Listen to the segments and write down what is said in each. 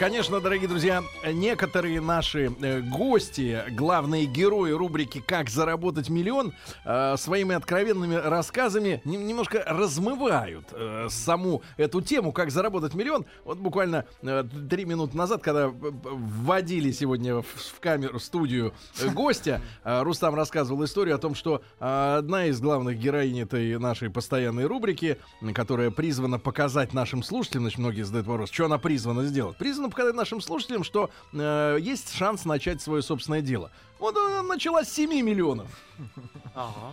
Конечно, дорогие друзья, некоторые наши э, гости, главные герои рубрики «Как заработать миллион» э, своими откровенными рассказами нем- немножко размывают э, саму эту тему «Как заработать миллион». Вот буквально три минуты назад, когда вводили сегодня в, камеру, в студию гостя, Рустам рассказывал историю о том, что одна из главных героинь этой нашей постоянной рубрики, которая призвана показать нашим слушателям, значит, многие задают вопрос, что она призвана сделать? Призвана показать нашим слушателям, что э, есть шанс начать свое собственное дело. Вот она начала с 7 миллионов.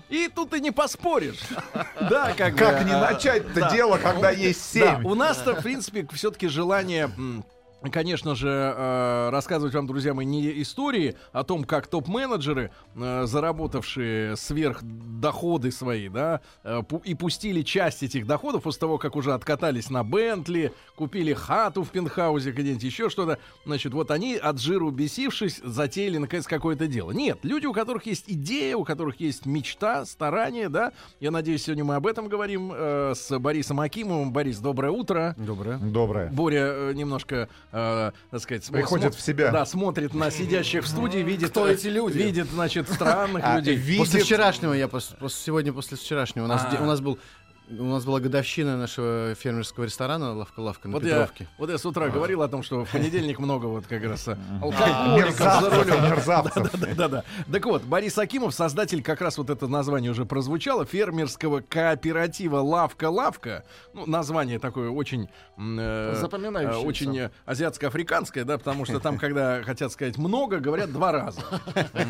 И тут и не поспоришь. Да, как бы, Как не а, начать-то да. дело, когда есть Да, семь? у нас-то, в принципе, все-таки желание... Конечно же, э, рассказывать вам, друзья мои, не истории о том, как топ-менеджеры, э, заработавшие сверхдоходы свои, да, э, и пустили часть этих доходов после того, как уже откатались на Бентли, купили хату в пентхаузе, где-нибудь еще что-то. Значит, вот они от жиру бесившись, затеяли, наконец, какое-то дело. Нет, люди, у которых есть идея, у которых есть мечта, старание, да. Я надеюсь, сегодня мы об этом говорим э, с Борисом Акимовым. Борис, доброе утро. Доброе. Доброе. Боря э, немножко, э, так сказать, смо- Приходит смо- в себя. Да, смотрит на сидящих в студии, видит... Кто эти люди? Видит, значит, странных А, людей. После вчерашнего я пос- сегодня после вчерашнего у нас А. де- у нас был у нас была годовщина нашего фермерского ресторана Лавка Лавка на Вот я, Петровке. вот я с утра говорил о том, что в понедельник много вот как раз э, А, алкоголиков за рулем. мерзавцев. Да-да. Так вот, Борис Акимов, создатель, как раз вот это название уже прозвучало, фермерского кооператива «Лавка-лавка». Ну, название такое очень... э, Запоминающееся. Очень э, азиатско-африканское, да, потому что там, когда хотят сказать много, говорят два раза.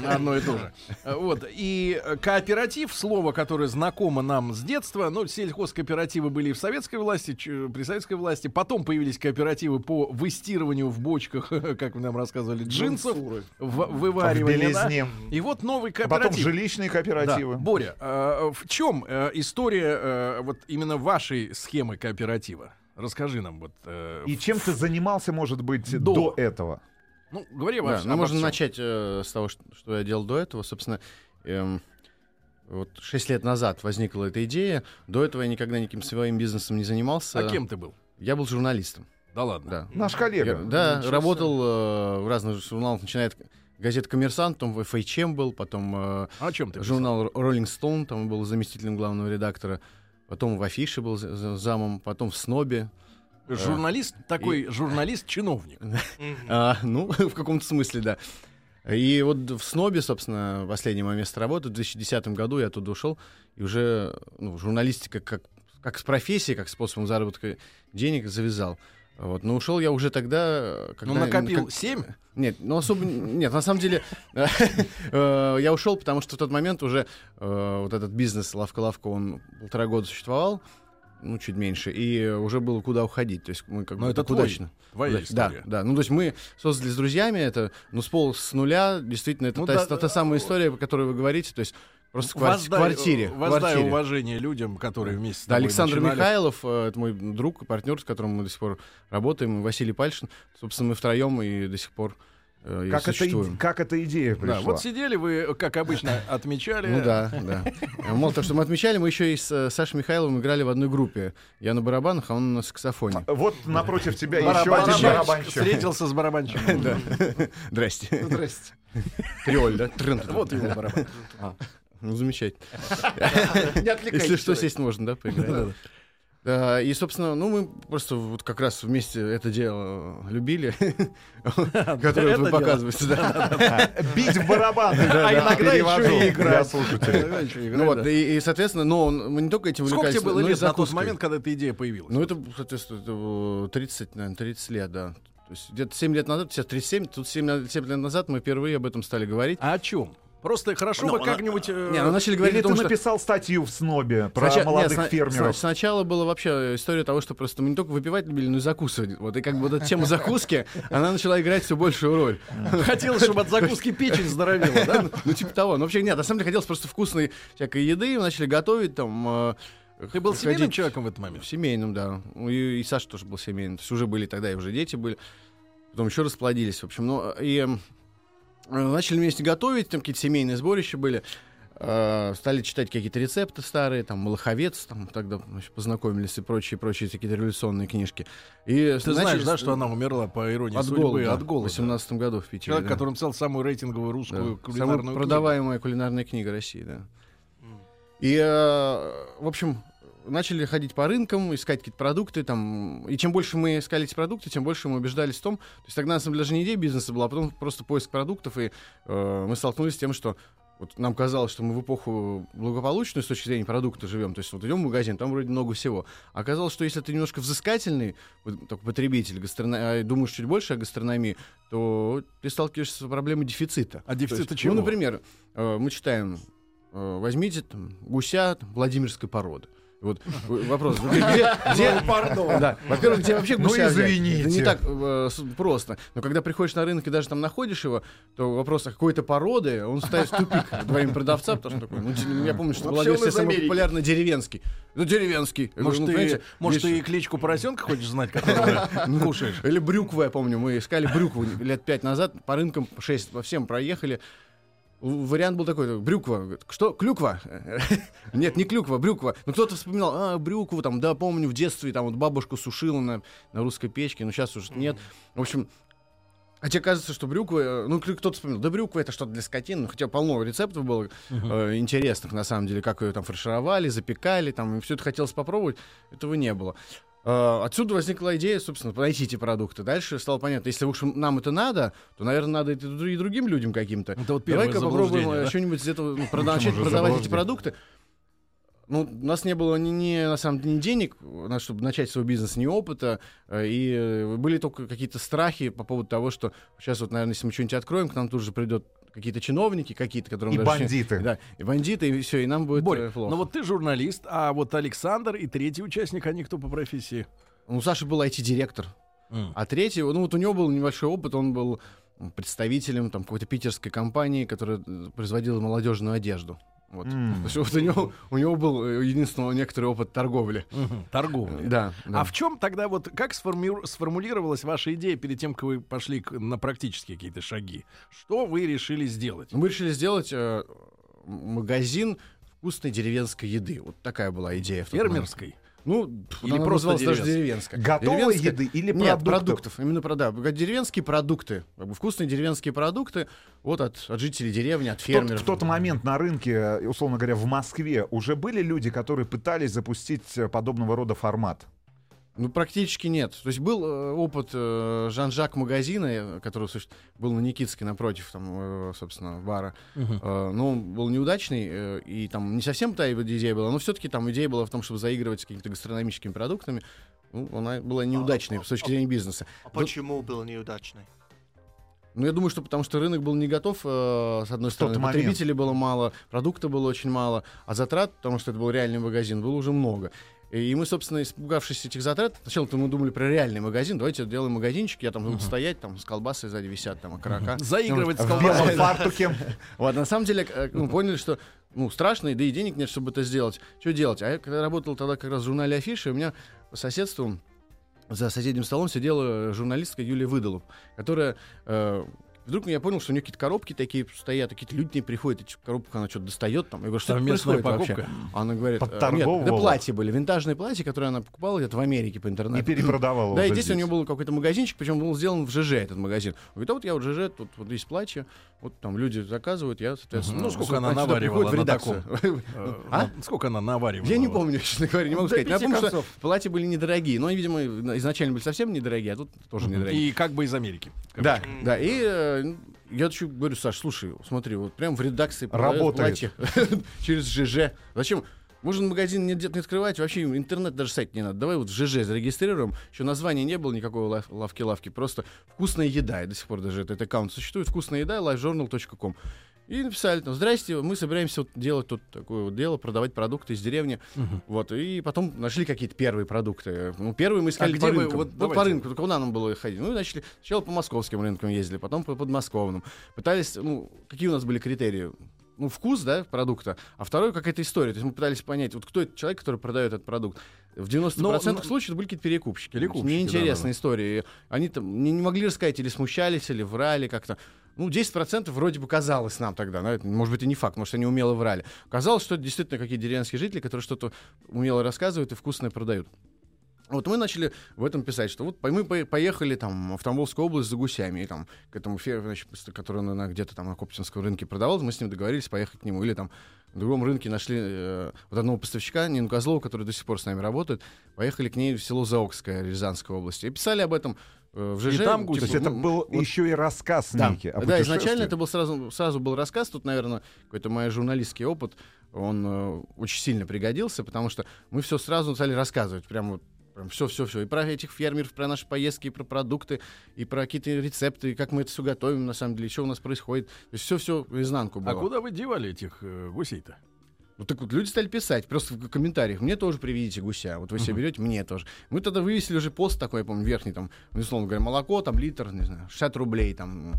Одно и то же. Вот. И кооператив, слово, которое знакомо нам с детства, ну, сельхозкооперативы были и в советской власти, ч- при советской власти. Потом появились кооперативы по выстирыванию в бочках, как вы нам рассказывали, джинсов, в, В вываривание. да. И вот новый А кооператив. потом жилищные кооперативы. Да. Боря, э, в чем э, история э, вот именно вашей схемы кооператива? Расскажи нам вот. э, И чем ты занимался, может быть, До. до этого? ну, говори Да, ну, можно всем. начать э, с того, что, что я делал до этого. Собственно, эм, вот 6 лет назад возникла эта идея. До этого я никогда никаким своим бизнесом не занимался. А кем ты был? Я был журналистом. Да ладно. Да. Наш Я- коллега. да, Ничего работал э, в разных журналах, начиная от газеты «Коммерсант», потом в FHM был, потом э, А чем ты? журнал Rolling Stone, там был заместителем главного редактора, потом в Афише был за- за- замом, потом в Снобе. Журналист такой журналист-чиновник. А, ну, в каком-то смысле, да. И вот в Снобе, собственно, последнее мое место работы, в 2010 году я оттуда ушел, и уже ну, журналистика как, как с профессией, как способом заработка денег завязал. Вот. Но ушел я уже тогда, когда... Ну, накопил как- 7. Нет, ну особо... Нет, на самом деле э, я ушел, потому что в тот момент уже э, вот этот бизнес «Лавка-лавка», он полтора года существовал, ну, чуть меньше, и уже было куда уходить. То есть мы как Но бы это твой, удачно. твоя Да. Да, да. Ну, то есть мы создали с друзьями это, ну, с пол с нуля, действительно, это Ну та, да, та- та самая история, о которой вы говорите, то есть просто в квартире. в Воздай квартире. уважение людям, которые вместе с Да, тобой Александр начинали. Михайлов, э, это мой друг и партнер, с которым мы до сих пор работаем, и Василий Пальшин. Собственно, мы втроем и до сих пор э, Как это, существуем. иде- как эта идея Да, пришла? вот сидели вы, как обычно, отмечали. Ну да, да. Мало того, что мы отмечали, мы еще и с э, Сашей Михайловым играли в одной группе. Я на барабанах, а он на саксофоне. Вот напротив тебя еще один барабанщик. Встретился с барабанщиком. Да. Здрасте. Здрасте. Триоль, да? Трын. Вот его барабан. Ну, замечательно. Не отвлекайтесь. Если что, сесть можно, да, поиграть? Да, и, собственно, ну, мы просто вот как раз вместе это дело любили, которое вы показываете, да. Бить в барабаны. А иногда еще и для играть. Ну вот, и, и, соответственно, но мы не только этим Сколько увлекались, тебе было и лет на тот момент, когда эта идея появилась? Ну, это, соответственно, это было 30, наверное, 30 лет, да. То есть где-то 7 лет назад, сейчас 37, тут 7, лет- 7 лет назад мы впервые об этом стали говорить. А о чем? Просто хорошо Ну, бы она- как-нибудь... э, Не, ну начали говорить Или том, ты что... написал статью в СНОБе про Сначала- молодых нет, сна- фермеров. сна- Сначала была вообще история того, что просто мы не только выпивать любили, но и закусывать. Вот и как бы вот эта тема закуски, она начала играть все большую роль. Хотелось, чтобы от закуски печень здоровела, да? Ну, типа того. Но вообще нет, на самом деле хотелось просто вкусной всякой еды. Мы начали готовить там... э, Ты был ходить- семейным человеком в этот момент? Семейным, да. Ну, И, и Саша тоже был семейным. То есть уже были тогда и уже дети были. Потом еще расплодились, в общем. Ну, и эм, э, начали вместе готовить, там какие-то семейные сборища были. Э, стали читать какие-то рецепты старые, там, Малаховец, там, тогда значит, познакомились и прочие-прочие такие революционные книжки. И Ты знаешь, да, что она умерла по иронии от судьбы голода, от голода? В 18 году в Питере. Человек, да. который написал самую рейтинговую Да. русскую Самая кулинарную книгу. продаваемая кулинарная книга России, да. И, э, в общем, начали ходить по рынкам, искать какие-то продукты, там, и чем больше мы искали эти продукты, тем больше мы убеждались в том, то есть тогда, на самом деле, даже не идея бизнеса была, а потом просто поиск продуктов, и э, мы столкнулись с тем, что вот нам казалось, что мы в эпоху благополучную с точки зрения продукта живем. То есть вот идем в магазин, там вроде много всего. А оказалось, что если ты немножко взыскательный вот, такой потребитель, гастрона... а, думаешь чуть больше о гастрономии, то ты сталкиваешься с проблемой дефицита. А дефицита есть, чего? Ну, например, э, мы читаем, э, возьмите там, гуся там, Владимирской породы. Вот в- вопрос, где, где- да, во-первых, где вообще Ну, гуся взять? извините. Это не так э, просто. Но когда приходишь на рынок и даже там находишь его, то вопрос о какой-то породы, он ставит в тупик во время продавца, потому что такой, ну, я помню, что из самая Америки. популярная деревенский. Ну, деревенский. Может, Ну, ты, может, ты и кличку поросенка хочешь знать, которую кушаешь? или брюкву, я помню, мы искали брюкву лет пять назад, по рынкам шесть, по всем проехали. Вариант был такой, брюква. Что? Клюква? Нет, не клюква, брюква. Ну, кто-то вспоминал, а, брюкву, там, да, помню, в детстве, там, вот бабушку сушила на, на русской печке, но сейчас уже нет. В общем, а тебе кажется, что брюква, э, ну, кто-то вспомнил, да брюква это что-то для скотины, ну, хотя полно рецептов было э, интересных, на самом деле, как ее там фаршировали, запекали, там, и все это хотелось попробовать, этого не было. Э, Отсюда возникла идея, собственно, найти эти продукты. Дальше стало понятно, если уж нам это надо, то, наверное, надо это и другим людям каким-то. Вот Давай-ка попробуем э, да? что-нибудь из этого ну, же продавать эти продукты. Ну, у нас не было ни, ни, на самом деле ни денег, на- чтобы начать свой бизнес, ни опыта, э, и были только какие-то страхи по поводу того, что сейчас вот, наверное, если мы что-нибудь откроем, к нам тут же придет какие-то чиновники, какие-то, которые... И бандиты. Да, и бандиты, и все, и нам будет Борь, э, плохо. ну вот ты журналист, а вот Александр и третий участник, они кто по профессии? У Саши был IT-директор, а третий, ну вот у него был небольшой опыт, он был представителем там какой-то питерской компании, которая э, производила молодежную одежду. Вот. М. То есть вот у него, у него был э, единственный некоторый опыт торговли. Мгм, Торговля. Да, да. А в чем тогда вот как сформи- сформулировалась ваша идея перед тем, как вы пошли на практические какие-то шаги? Что вы решили сделать? Мы решили сделать э, магазин вкусной деревенской еды. Вот такая была идея. в. Фермерской? Ну, Или она просто даже деревенская. Готовой Деревенская- еды или Нет, продуктов? продуктов. Именно продав. Деревенские продукты. Вкусные деревенские продукты вот от, от жителей деревни, от В тот, фермеров. в тот момент на рынке, э, условно говоря, в Москве уже были люди, которые пытались запустить э, подобного рода формат. Ну, практически нет. То есть был э, опыт э, Жан-Жак магазина, который суще- был на Никитской напротив, там, э, собственно, бара. Э, но он был неудачный, э, и там не совсем та его идея была, но все-таки там идея была в том, чтобы заигрывать с какими-то гастрономическими продуктами. Ну, она была неудачной с точки зрения бизнеса. А почему был неудачный? Ну, я думаю, что потому что рынок был не готов, э, с одной стороны, момент. потребителей было мало, продукта было очень мало, а затрат, потому что это был реальный магазин, было уже много. И мы, собственно, испугавшись этих затрат, сначала-то мы думали про реальный магазин, давайте сделаем магазинчик, я там буду стоять, там с колбасой сзади висят, там окорока. Заигрывать с В колбасой. белом фартуке. Вот, на самом деле, э, ну, поняли, что ну, страшно, да и денег нет, чтобы это сделать. Что делать? А я когда работал тогда как раз в журнале Афиши, у меня по соседству за соседним столом сидела журналистка Юлия Выдолов, которая э, Вдруг я понял, что у нее какие-то коробки такие стоят, какие-то люди к ней приходят, эти коробки она что-то достает там. Я говорю, что это Совместная покупка. вообще? Она говорит, э, нет, это платья были, винтажные платья, которые она покупала где-то в Америке по интернету. Не перепродавал Да, и здесь у нее был какой-то магазинчик, причем был сделан в ЖЖ этот магазин. Говорит, а вот я в ЖЖ, тут вот есть платье, вот там люди заказывают, я, соответственно... Ну, сколько она наваривала на редакцию. Э, А? ну, Сколько она наваривала? Я не помню, честно говоря, не могу сказать. Я помню, что платья были недорогие. Но видимо, изначально были совсем недорогие, а тут тоже недорогие. И как бы из Америки. Да, да. И э, я еще говорю, Саш, слушай, смотри, вот прям в редакции Работает. через ЖЖ. Зачем? Можно магазин не, не открывать, вообще интернет даже сайт не надо. Давай вот в ЖЖ зарегистрируем. Еще названия не было никакой лав- лавки-лавки, просто вкусная еда. И до сих пор даже этот аккаунт существует. Вкусная еда, livejournal.com. И написали там, здрасте, мы собираемся вот делать тут такое вот дело, продавать продукты из деревни. Вот, и потом нашли какие-то первые продукты. Ну, первые мы искали А по рынкам. вот Вот, по рынку, куда нам было ходить? Ну, начали, сначала по московским рынкам ездили, потом по подмосковным. Пытались, ну, какие у нас были критерии? Ну, вкус, да, продукта, а второй какая-то история. То есть мы пытались понять, вот кто этот человек, который продает этот продукт. В 90% Но- но- случаев это были какие-то перекупщики. Перекупщики, Неинтересные да-да-да. истории. Они там не, не могли рассказать, или смущались, или врали как-то. Ну, 10% вроде бы казалось нам тогда, но это, может быть, и не факт, может, они умело врали. Казалось, что это действительно какие-то деревенские жители, которые что-то умело рассказывают и вкусное продают. Вот мы начали в этом писать, что вот мы по- поехали там в Тамбовскую область за гусями, и там к этому фермеру, который на- где-то там на Коптинском рынке продавал, мы с ним договорились поехать к нему. Или там на другом рынке нашли э, вот одного поставщика, Нину Козлову, который до сих пор с нами работает, поехали к ней в село Заокское Рязанской области. И писали об этом в ЖЖ. там То гуси. есть это ну, был вот еще и рассказ да, некий о да, изначально это был сразу, сразу был рассказ. Тут, наверное, какой-то мой журналистский опыт, он э, очень сильно пригодился, потому что мы все сразу стали рассказывать, прям вот Прям все-все-все. И про этих фермеров, про наши поездки, и про продукты, и про какие-то рецепты, и как мы это все готовим, на самом деле, что у нас происходит. То есть все-все изнанку было. А куда вы девали этих э, гусей-то? Ну так вот люди стали писать просто в комментариях. Мне тоже приведите гуся. Вот вы себе берете, мне тоже. Мы тогда вывесили уже пост такой, я помню, верхний, там, условно говоря, молоко, там, литр, не знаю, 60 рублей, там,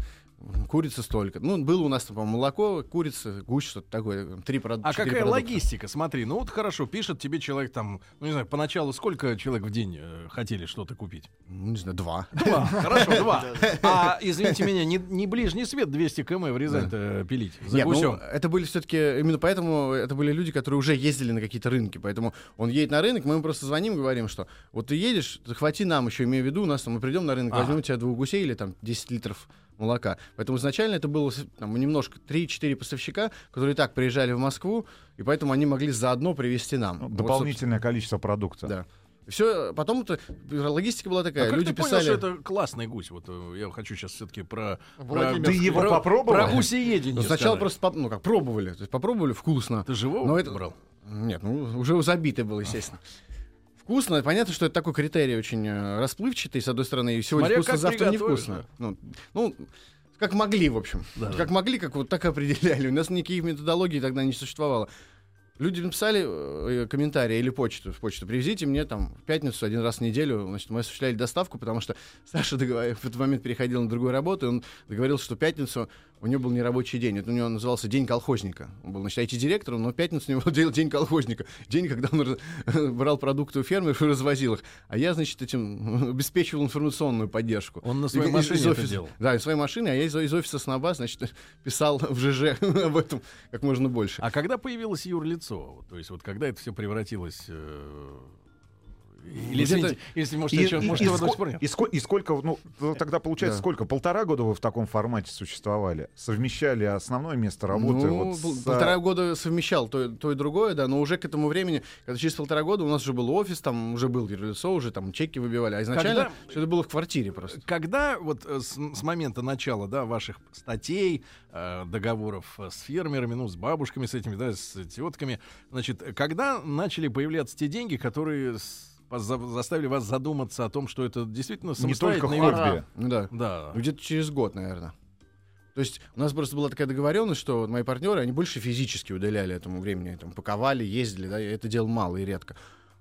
курица столько. Ну, было у нас, там, по-моему, молоко, курица, гусь, что-то такое, три продукта. А какая логистика? Смотри, ну вот хорошо, пишет тебе человек там, ну не знаю, поначалу сколько человек в день э, хотели что-то купить? Ну, не знаю, два. Два. Хорошо, два. А, извините меня, не, не ближний свет 200 км в Рязань-то пилить за Нет, ну, гусем. это были все-таки именно поэтому это были люди, которые уже ездили на какие-то рынки. Поэтому он едет на рынок, мы ему просто звоним и говорим, что вот ты едешь, захвати нам еще, имею в виду, у нас там мы придем на рынок, возьмем у тебя двух гусей или там 10 литров молока. Поэтому изначально это было там, немножко 3-4 поставщика, которые и так приезжали в Москву, и поэтому они могли заодно привезти нам. Ну, Вот, Дополнительное количество продукта. собственно, Да. Все, потом это, логистика была А такая. как люди ты понял, писали. что это классный гусь? Вот э, я хочу сейчас все-таки про... Про- Ты его про- попробовал? Про гусеедение Ну, сначала сказать. просто ну, как, пробовали. То есть попробовали вкусно. Ты живого Но это- брал? Нет, ну уже забитый был, естественно. Вкусно, понятно, что это такой критерий очень э, расплывчатый, с одной стороны, и сегодня Смотря вкусно, как завтра невкусно. Ну, ну, как могли, в общем. Да, как могли, как вот так определяли. У нас никаких методологий тогда не существовало. Люди написали э, комментарии или почту, в почту. Привезите мне там в пятницу один раз в неделю. Значит, мы осуществляли доставку, потому что Саша договор- в этот момент переходил на другую работу, и он договорился, что в пятницу у него был нерабочий день. Это у него назывался День колхозника. Он был, значит, IT-директором, но в пятницу у него был день колхозника. День, когда он брал продукты у фермеров и развозил их. А я, значит, этим обеспечивал информационную поддержку. Он на своей Из- машине из это офиса. делал. Да, из своей машины, а я из, из офиса СНОБа, значит, писал в ЖЖ об этом как можно больше. А когда появилось юрлицо? То есть вот когда это все превратилось... э, Или, извините, если, может, И, еще- и- может, и его до ско- сих пор нет? и ско- и сколько, ну, ну, тогда получается, Да. сколько? Полтора года вы в таком формате существовали? Совмещали основное место работы? Ну, вот с, полтора а, года совмещал то, то и другое, да, но уже к этому времени, когда через полтора года у нас уже был офис, там уже был юрлицо, уже там чеки выбивали, а изначально Когда- всё это было в квартире просто. Когда вот э, с, с момента начала, да, ваших статей, э, договоров э, с фермерами, ну, с бабушками, с этими, да, с тетками, значит, когда начали появляться те деньги, которые с- заставили вас задуматься о том, что это действительно не только хобби. да. Да. Где-то через год, наверное. То есть у нас просто была такая договоренность, что вот мои партнеры, они больше физически уделяли этому времени, там, паковали, ездили, да, я это делал мало и редко.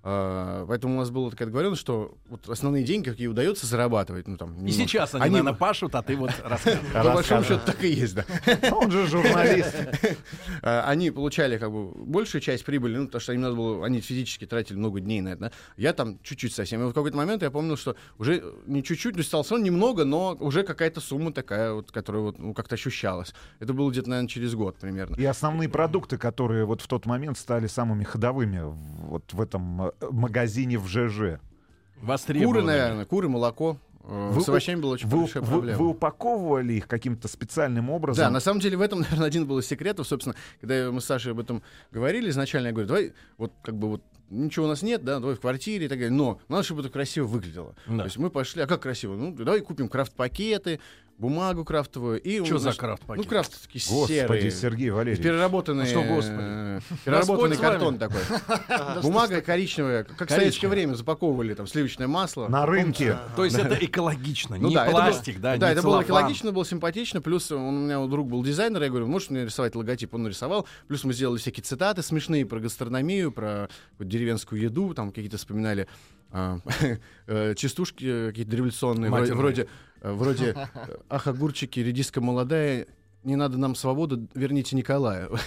А, поэтому у нас была такая договоренность, что вот основные деньги, какие удается зарабатывать, ну там. И немножко. сейчас они, Они- наверное, пашут, а ты вот рассказываешь. По большому счету так и есть, да. Он же журналист. А, Они получали как бы большую часть прибыли, ну, потому что им надо было, они физически тратили много дней на это. Я там чуть-чуть совсем. И вот в какой-то момент я помнил, что уже не чуть-чуть, но стало все равно немного, но уже какая-то сумма такая, вот, которая вот, ну, как-то ощущалась. Это было где-то, наверное, через год примерно. И основные продукты, которые вот в тот момент стали самыми ходовыми в- вот в этом э, магазине в ЖЖ. Куры, наверное, куры, молоко. Э, Вы- С овощами была очень Вы, большая вы- проблема. вы упаковывали их каким-то специальным образом? Да, на самом деле в этом, наверное, один был из секретов. Собственно, когда мы с Сашей об этом говорили изначально, я говорю, давай, вот как бы вот ничего у нас нет, да, давай в квартире и так далее, но надо, чтобы это красиво выглядело. Да. То есть мы пошли, а как красиво? Ну, давай купим крафт-пакеты, бумагу крафтовую. И Что за значит, крафт-пакет? Ну, крафт такие Господи, серые. Сергей Валерьевич. Переработанный, Что, господи? э, переработанный картон такой. Бумага коричневая, как в советское время запаковывали там сливочное масло. На рынке. То есть это экологично, Ну не пластик, да, Да, это было экологично, было симпатично. Плюс у меня друг был дизайнер, я говорю, можешь мне рисовать логотип? Он нарисовал. Плюс мы сделали всякие цитаты смешные про гастрономию, про деревенскую еду, там какие-то вспоминали а, э, частушки э, какие-то революционные, вроде, вроде э, «Ах, огурчики, редиска молодая, не надо нам свободу, верните Николая».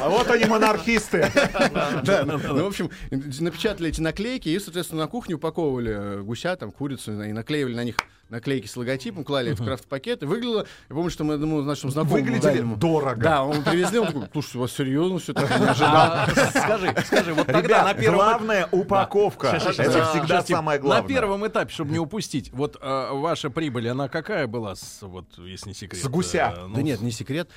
А вот они, монархисты. Да, ну, в общем, напечатали эти наклейки и, соответственно, на кухне упаковывали э, гуся, там, курицу, и наклеивали на них наклейки с логотипом, клали это в крафт-пакет, и выглядело, я помню, что мы, думаю, нашим знакомым Выглядели дали ему. дорого. Да, он привезли, он такой, слушай, у вас серьезно все так, я не ожидал. А, Скажи, скажи, вот тогда на первом главная упаковка. Это Да. всегда самое главное. На первом этапе, чтобы не упустить, вот э, ваша прибыль, она какая была, с, вот, если не секрет? С гуся. Э, ну, Да нет, не секрет.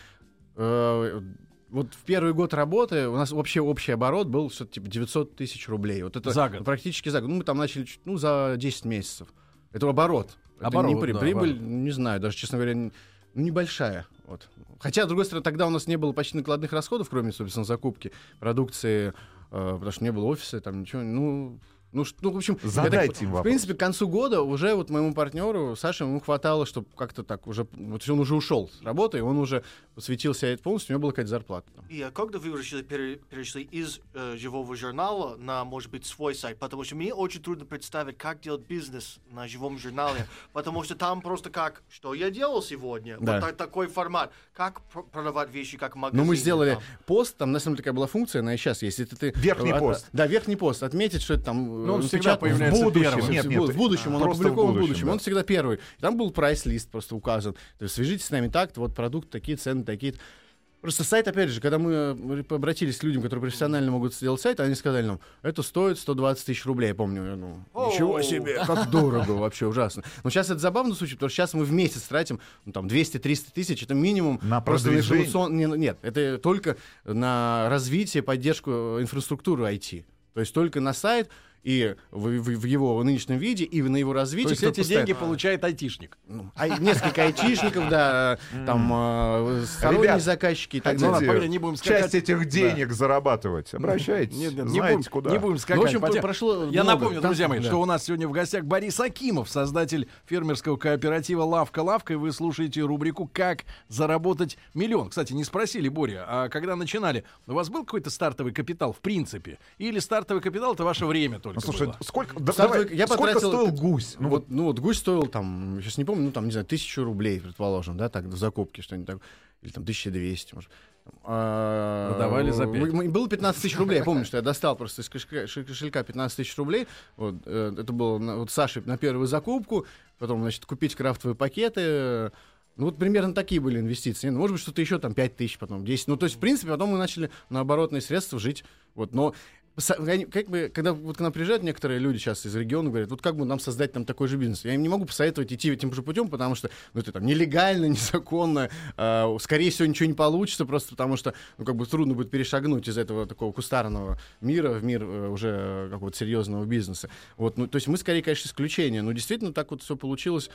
Э, Вот в первый год работы у нас вообще общий оборот был что-то типа 900 тысяч рублей. Вот это За год? практически за год. Ну, мы там начали чуть- ну, за 10 месяцев. Это оборот. Это Оборот, не при- да, прибыль, оборот. не знаю, даже, честно говоря, ну, небольшая. Вот. Хотя, с другой стороны, тогда у нас не было почти накладных расходов, кроме, собственно, закупки продукции, э, потому что не было офиса, там ничего. Ну, ну, ну в общем, Задайте так- им в вопрос. принципе, к концу года уже вот моему партнеру Саше ему хватало, чтобы как-то так уже, вот он уже ушел с работы, и он уже посвятил себя полностью, у него была какая-то зарплата. там. И а когда вы решили пере- перешли из э, живого журнала на, может быть, свой сайт? Потому что мне очень трудно представить, как делать бизнес на живом журнале, потому что там просто как, что я делал сегодня, Да. вот та- такой формат, как пр- продавать вещи, как магазин. Ну, мы сделали пост, там на самом деле такая была функция, она и сейчас есть. Если ты, Верхний э, пост. Да, верхний пост. Отметить, что это там... Ну, он всегда появляется в будущем. первым. Нет, нет, в будущем, он просто в опубликован в будущем, да. Он всегда первый. И Там был прайс-лист просто указан. То есть свяжитесь с нами так вот продукт, такие цены, такие Просто сайт, опять же, когда мы э, обратились к людям, которые профессионально могут сделать сайт, они сказали нам, это стоит 120 тысяч рублей, я помню. Я думаю, ничего себе, как дорого, вообще ужасно. Но сейчас это забавно случай, потому что сейчас мы в месяц тратим ну, там 200-300 тысяч, это минимум. На просто продвижение? информацион- ну, Нет, это только на развитие, поддержку э, инфраструктуры IT. То есть только на сайт и в, в- в его нынешнем виде, и на его То развитие. есть эти постоянно- деньги получает айтишник. ну, а несколько айтишников, да, там э, сторонние заказчики и так Ну ладно, далее. погоди, не будем скакать. часть этих денег зарабатывать. Обращайтесь. Знаете будем, куда. не будем скакать. Ну, в общем, прошло Я напомню, друзья мои, что у нас сегодня в гостях Борис Акимов, создатель фермерского кооператива «Лавка-лавка», и вы слушаете рубрику «Как заработать миллион». Кстати, не спросили, Боря, а когда начинали, у вас был какой-то стартовый капитал в принципе? Или стартовый капитал — это ваше время только Ну, слушай, было? сколько, да, Стартовый- давай, я сколько потратил- стоил гусь? Ну вот, ну вот гусь стоил там, сейчас не помню, ну там, не знаю, тысячу рублей, предположим, да, так, в закупке что-нибудь такое. Или там 1200, может. А, Продавали за пять. мы- мы- Было 15 тысяч рублей, я помню, что я достал просто из кошелька, ши- кошелька 15 тысяч рублей. Вот, э, это было на, вот Саше на первую закупку, потом, значит, купить крафтовые пакеты. Ну вот примерно такие были инвестиции. Ну, может быть, что-то еще там 5 тысяч, потом 10. Ну, то есть, в принципе, потом мы начали на оборотные средства жить. Вот, но как бы, когда вот к нам приезжают некоторые люди сейчас из региона, говорят, вот как бы нам создать там такой же бизнес? Я им не могу посоветовать идти этим же путем, потому что, ну, это там нелегально, незаконно, а, скорее всего, ничего не получится, просто потому что, ну, как бы трудно будет перешагнуть из этого такого кустарного мира в мир э, уже какого-то серьезного бизнеса. Вот, ну, то есть мы, скорее, конечно, исключение, но действительно так вот все получилось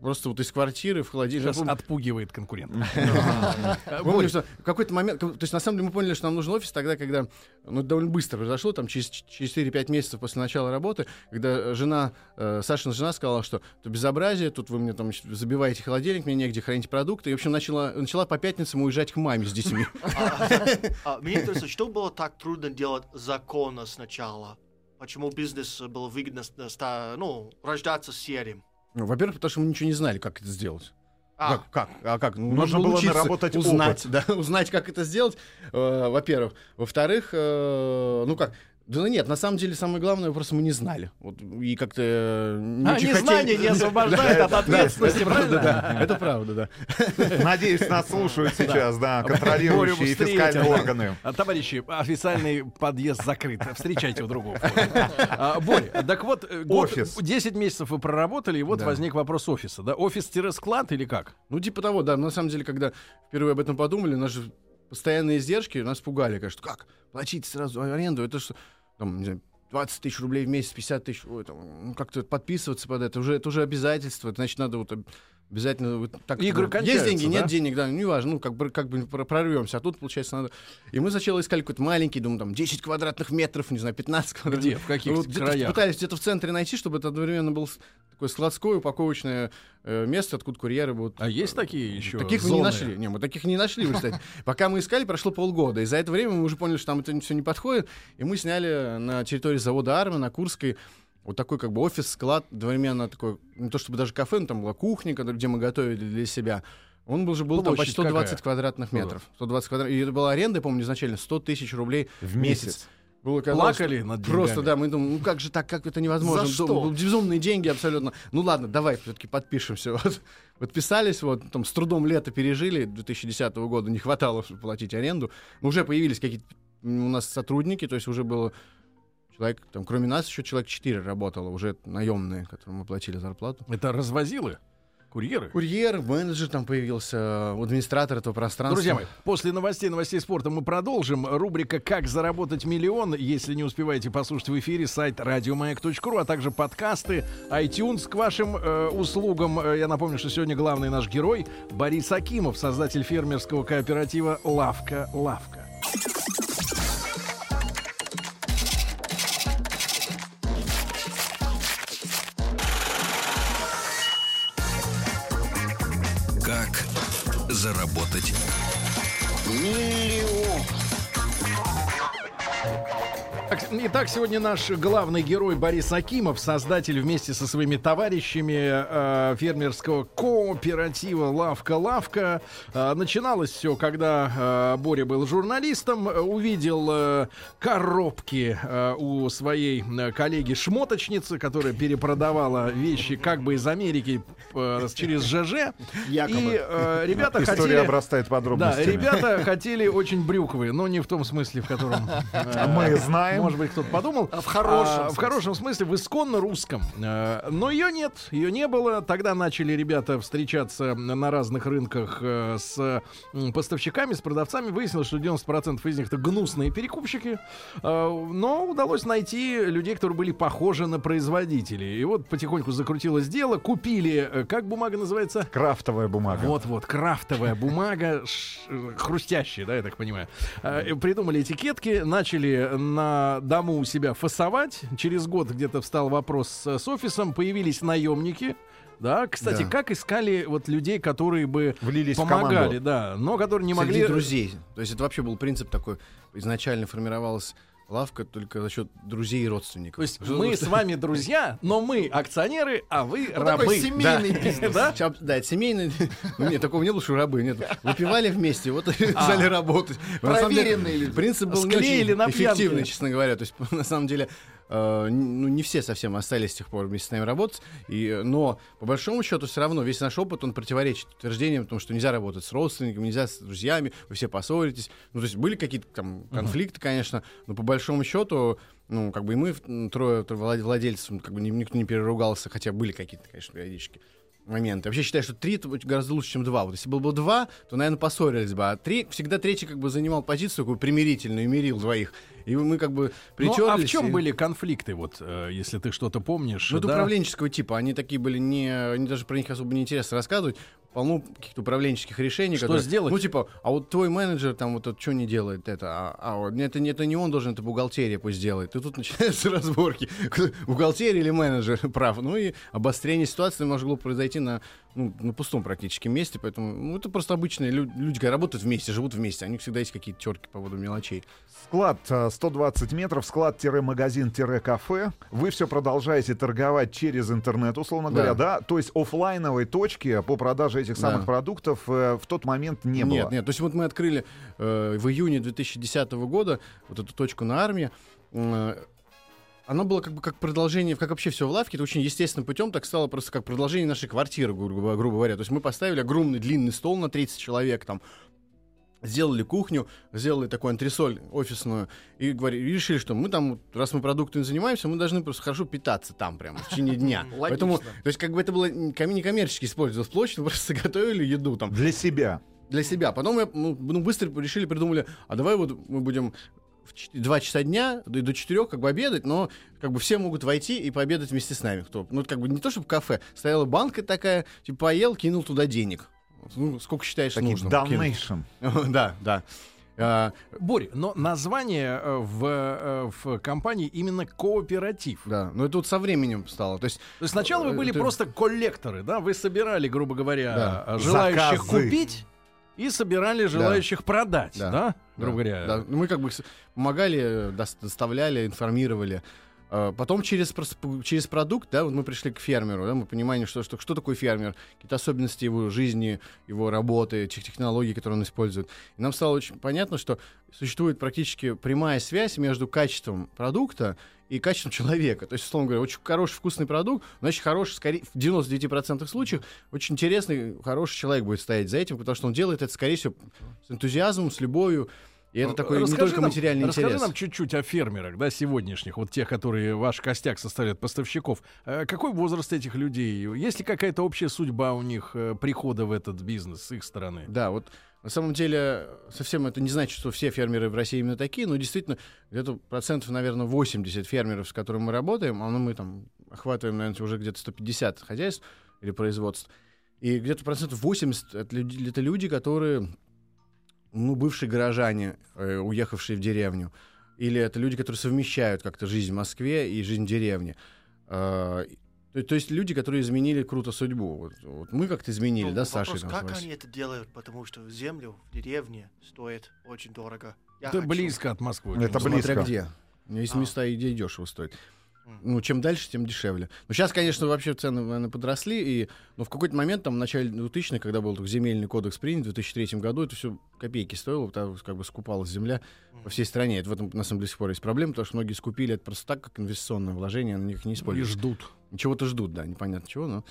просто вот из квартиры в холодильник. Сейчас отпугивает конкурентов. Помню, что в какой-то момент, то есть на самом деле мы поняли, что нам нужен офис тогда, когда, ну, это довольно быстро произошло, там через, через 4-5 месяцев после начала работы, когда жена, э, Сашина жена сказала, что это безобразие, тут вы мне там забиваете холодильник, мне негде хранить продукты, и, в общем, начала, начала по пятницам уезжать к маме с детьми. А, Мне интересно, что было так трудно делать законно сначала? Почему бизнес было выгодно с- ста- ну, рождаться серым? Ну, Во-первых, потому что мы ничего не знали, как это сделать. А, Как, как? А как? Ну, Нужно было учиться, наработать узнать, да, узнать, как это сделать. э, во-первых, во-вторых, э, ну как? Да ну нет, на самом деле самое главное, просто мы не знали. Вот, и как-то э, не А хотели- незнание не освобождает от ответственности, это правда, правильно? да. Это правда, да. Надеюсь, нас слушают сейчас, да, контролирующие фискальные органы. А, Товарищи, официальный подъезд закрыт. Встречайте в другом. входе. А, Боря, так вот, э, Офис. 10 месяцев вы проработали, и вот возник вопрос офиса. Да? Офис-склад или как? Ну, типа того, да. На самом деле, когда впервые об этом подумали, наши постоянные издержки нас пугали. Конечно, как? Платить сразу аренду, это что? Там, не знаю, 20 тысяч рублей в месяц, 50 тысяч, ой, там, ну, как-то подписываться под это, уже, это уже обязательство, это значит, надо вот обязательно... Вот, так, Игры ну, Есть деньги, да? нет денег, да, не важно, ну, как бы, как бы пр- прорвемся, а тут, получается, надо... И мы сначала искали какой-то маленький, думаю, там, 10 квадратных метров, не знаю, 15 квадратных Где? В каких вот краях? пытались где-то в центре найти, чтобы это одновременно было такое складское, упаковочное э, место, откуда курьеры будут... А есть такие еще Таких мы не зоны? нашли. Не, мы таких не нашли, кстати. Пока мы искали, прошло полгода. И за это время мы уже поняли, что там это все не подходит. И мы сняли на территории завода Арма на Курской вот такой как бы офис, склад, одновременно такой, не то чтобы даже кафе, но там была кухня, где мы готовили для себя. Он был же был там Площадь почти 120 какая? квадратных метров. 120 квадратных. И это была аренда, я помню, изначально 100 тысяч рублей В месяц. Было казалось, Плакали над Просто, деньгами? да, мы думаем, ну как же так, как это невозможно? За что? Ду- Безумные деньги абсолютно. Ну ладно, давай все-таки подпишемся. Вот. Подписались, вот, там с трудом лето пережили, 2010 года не хватало, чтобы платить аренду. Но уже появились какие-то у нас сотрудники, то есть уже было человек, там, кроме нас еще человек 4 работало, уже наемные, которым мы платили зарплату. Это развозилы? Курьеры? Курьер, менеджер там появился, администратор этого пространства. Друзья мои, после новостей, новостей спорта мы продолжим. Рубрика «Как заработать миллион». Если не успеваете послушать в эфире, сайт радиомаяк.ру, а также подкасты, iTunes к вашим э, услугам. Э, Я напомню, что сегодня главный наш герой Борис Акимов, создатель фермерского кооператива «Лавка заработать Так, Итак, сегодня наш главный герой Борис Акимов, создатель вместе со своими товарищами э, фермерского кооператива «Лавка-Лавка». Э, начиналось все, когда э, Боря был журналистом, э, увидел э, коробки э, у своей э, коллеги-шмоточницы, которая перепродавала вещи как бы из Америки э, через ЖЖ. Якобы. И э, ребята История хотели... обрастает Да, подробностями. ребята хотели очень брюквые, но не в том смысле, в котором э, Мы знаем. может быть, кто-то подумал. А в хорошем А, в хорошем смысле, в исконно русском. Э, Но ее нет, ее не было. Тогда начали ребята встречаться на разных рынках э, с поставщиками, с продавцами. Выяснилось, что 90% из них это гнусные перекупщики. Э, Но удалось найти людей, которые были похожи на производителей. И вот потихоньку закрутилось дело. Купили, как бумага называется? Крафтовая бумага. Вот-вот, крафтовая бумага, хрустящая, да, я так понимаю. Придумали этикетки, начали на дому у себя фасовать. Через год где-то встал вопрос с, с офисом, появились наемники. Да, кстати, Да. как искали вот людей, которые бы Влились помогали, да, но которые не Среди могли... друзей. То есть это вообще был принцип такой. Изначально формировалась лавка только за счет друзей и родственников. То есть Что- мы с вами друзья, но мы акционеры, а вы Ну, рабы. такой семейный бизнес. Да? Чап- Да, это семейный. Ну, Нет, такого не было, что рабы. Нет. Выпивали вместе, вот и А. стали работать. Самом деле, Проверенные люди. Принцип был не Склеили очень на пьянке. эффективный, честно говоря. То есть, на самом деле, э, ну, не все совсем остались с тех пор вместе с нами работать. И, но, по большому счету, все равно весь наш опыт, он противоречит утверждениям, потому что нельзя работать с родственниками, нельзя с друзьями, вы все поссоритесь. Ну, то есть были какие-то там конфликты, конечно, но по большому счету, ну, как бы и мы, трое влад- владельцев, как бы ни- никто не переругался, хотя были какие-то, конечно, периодически моменты. Вообще считаю, что три гораздо лучше, чем два. Вот если было бы два, то, наверное, поссорились бы. А три, всегда третий как бы занимал позицию такую примирительную, мирил двоих. И мы как бы Ну, притерлись. а в чем и- были конфликты, вот, э, если ты что-то помнишь? Ну, да? управленческого типа. Они такие были не... Они даже про них особо не интересно рассказывать. Полно каких-то управленческих решений. Что которые- сделать? Ну, типа, а вот твой менеджер там вот что не делает это? А, а вот это, не- это не он должен, это бухгалтерия пусть делает. И тут начинаются разборки. Бухгалтерия или менеджер прав. Ну и обострение ситуации могло произойти на, ну, на пустом практически месте. Поэтому ну, это просто обычные лю- люди, которые работают вместе, живут вместе. У них всегда есть какие-то терки по поводу мелочей. Склад э, 120 метров, склад-магазин-кафе. Вы все продолжаете торговать через интернет, условно Да. говоря, да? То есть оффлайновой точки по продаже этих самых Да. продуктов э, в тот момент не было. Нет, нет. То есть вот мы открыли э, в июне 2010 года вот эту точку на армии. Э, она была как бы как продолжение, как вообще все в лавке, это очень естественным путем так стало просто как продолжение нашей квартиры, грубо, грубо говоря. То есть мы поставили огромный длинный стол на 30 человек, там, сделали кухню, сделали такую антресоль офисную и, говорили, решили, что мы там, раз мы продуктами занимаемся, мы должны просто хорошо питаться там прямо в течение дня. Поэтому, то есть как бы это было не ком- не коммерчески использовалась площадь, мы просто готовили еду там Для себя. для себя. Потом ну, ну, быстро решили, придумали, а давай вот мы будем в 2 часа дня до, до 4 как бы обедать, но как бы все могут войти и пообедать вместе с нами. Кто, ну, как бы не то, чтобы кафе. Стояла банка такая, типа, поел, кинул туда денег. Ну, сколько считаешь Такие нужным? кинуть. Да, да. А, Борь, но название э, в, э, в компании именно кооператив. да, но это вот со временем стало. То есть То есть сначала вы Э, были это- просто коллекторы, да? Вы собирали, грубо говоря, Да. желающих Заказы. купить и собирали желающих продать, да? Да. Грубо говоря. Да, ну, мы как бы помогали, дос- доставляли, информировали. А, Потом через, через продукт, да, вот мы пришли к фермеру, да, мы понимаем, что, что, что такое фермер, какие-то особенности его жизни, его работы, тех технологий, которые он использует. И нам стало очень понятно, что существует практически прямая связь между качеством продукта и качеством человека. То есть, условно говоря, очень хороший вкусный продукт, значит, хороший, скорее, в 99% случаев, очень интересный, хороший человек будет стоять за этим, потому что он делает это, скорее всего, с энтузиазмом, с любовью. И это такой не Ну, Расскажи только нам- материальный расскажи интерес. нам чуть-чуть о фермерах, да, сегодняшних, вот тех, которые ваш костяк составляют, поставщиков. Э, Какой возраст этих людей? Есть ли какая-то общая судьба у них э, прихода в этот бизнес с их стороны? Да, вот на самом деле совсем это не значит, что все фермеры в России именно такие, но действительно где-то процентов, наверное, 80 фермеров, с которыми мы работаем, а ну, мы там охватываем, наверное, уже где-то 150 хозяйств или производств, и где-то процентов 80 это люди, это люди которые, ну, бывшие горожане, э, уехавшие в деревню, или это люди, которые совмещают как-то жизнь в Москве и жизнь в деревне. А, то, то есть люди, которые изменили круто судьбу. Вот, вот мы как-то изменили, Ну, да, с Сашей? вопрос, там, с как Васей? они это делают? Потому что землю в деревне стоит очень дорого. Я Это хочу. близко от Москвы. Это близко. Смотря где. Есть А. места, где дешево стоит. Ну, чем дальше, тем дешевле. Но сейчас, конечно, вообще цены, наверное, подросли. И, но в какой-то момент, там, в начале 2000-х, когда был земельный кодекс принят, в 2003 году, это все копейки стоило, потому что как бы скупалась земля по всей стране. Это в этом, на самом деле, до сих пор есть проблема, потому что многие скупили это просто так, как инвестиционное вложение, на них не И используют. ждут. Чего-то ждут, да, непонятно чего, но...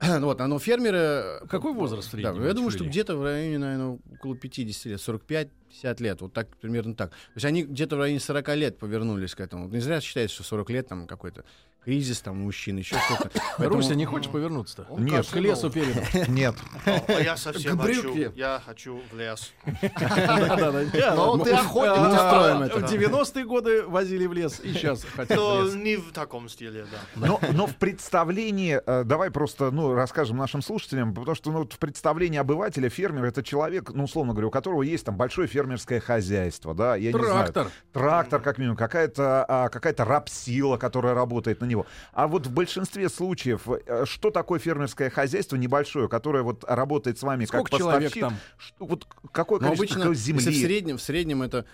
Вот, оно фермеры... Какой возраст Да, средний я думаю, что где-то в районе, наверное, около 50 лет, 45-50 лет, вот так, примерно так. То есть они где-то в районе 40 лет повернулись к этому. Не зря считается, что 40 лет там какой-то кризис там у мужчин, еще что-то. Поэтому- Руся, не хочешь повернуться-то? Нет. К лесу передом. Нет. А я совсем хочу. Я хочу в лес. Да-да-да. Но ты охотник, А, а. В 90-е годы возили в лес, и сейчас хотят в Но лес. не в таком стиле, да. Но, в представлении, э, давай просто, ну, расскажем нашим слушателям, потому что, ну, в представлении обывателя фермер это человек, ну, условно говоря, у которого есть там большое фермерское хозяйство, да, я не знаю. Трактор. Трактор, как минимум, какая-то а, какая-то рабсила, которая работает на него. А вот в большинстве случаев, э, что такое фермерское хозяйство небольшое, которое вот работает с вами Сколько как человек поставщик? там? Что- вот какое Но количество обычно, земли? если в среднем, в среднем это,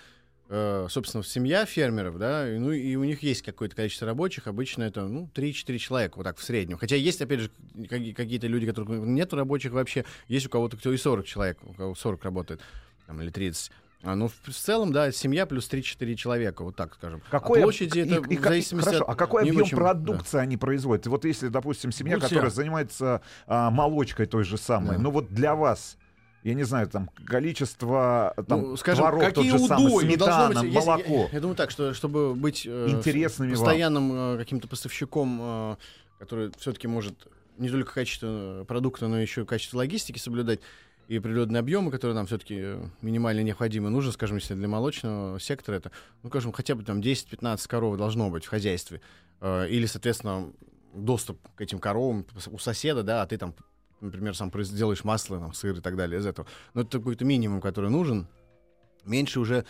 э, собственно, семья фермеров, да, ну и у них есть какое-то количество рабочих, обычно это, ну, 3-4 человека, вот так в среднем. Хотя есть, опять же, какие- какие-то люди, которых нет рабочих вообще, есть у кого-то кто и 40 человек, у кого 40 работает, там, или 30. А, ну, в, целом, да, семья плюс 3-4 человека, вот так скажем. Какой а об- площади это и- и в зависимости хорошо, от... а какой объем очень- продукции они производят? Вот если, допустим, семья, Гуся. которая занимается а, молочкой той же самой, Да. ну вот для вас, я не знаю, там количество там, Ну, скажем, творог какие тот же самый, удои? Не сметана, быть, если- молоко. Я, я думаю так, что чтобы быть э, Интересными вам. постоянным э, каким-то поставщиком, э, который все-таки может не только качество продукта, но еще качество логистики соблюдать и определенные объемы, которые нам все-таки минимально необходимы, нужно, скажем, если для молочного сектора это, ну, скажем, хотя бы там 10-15 коров должно быть в хозяйстве. Э, или, соответственно, доступ к этим коровам у соседа, да, а ты там, например, сам делаешь масло, там, сыр и так далее из этого. Но это какой-то минимум, который нужен. Меньше уже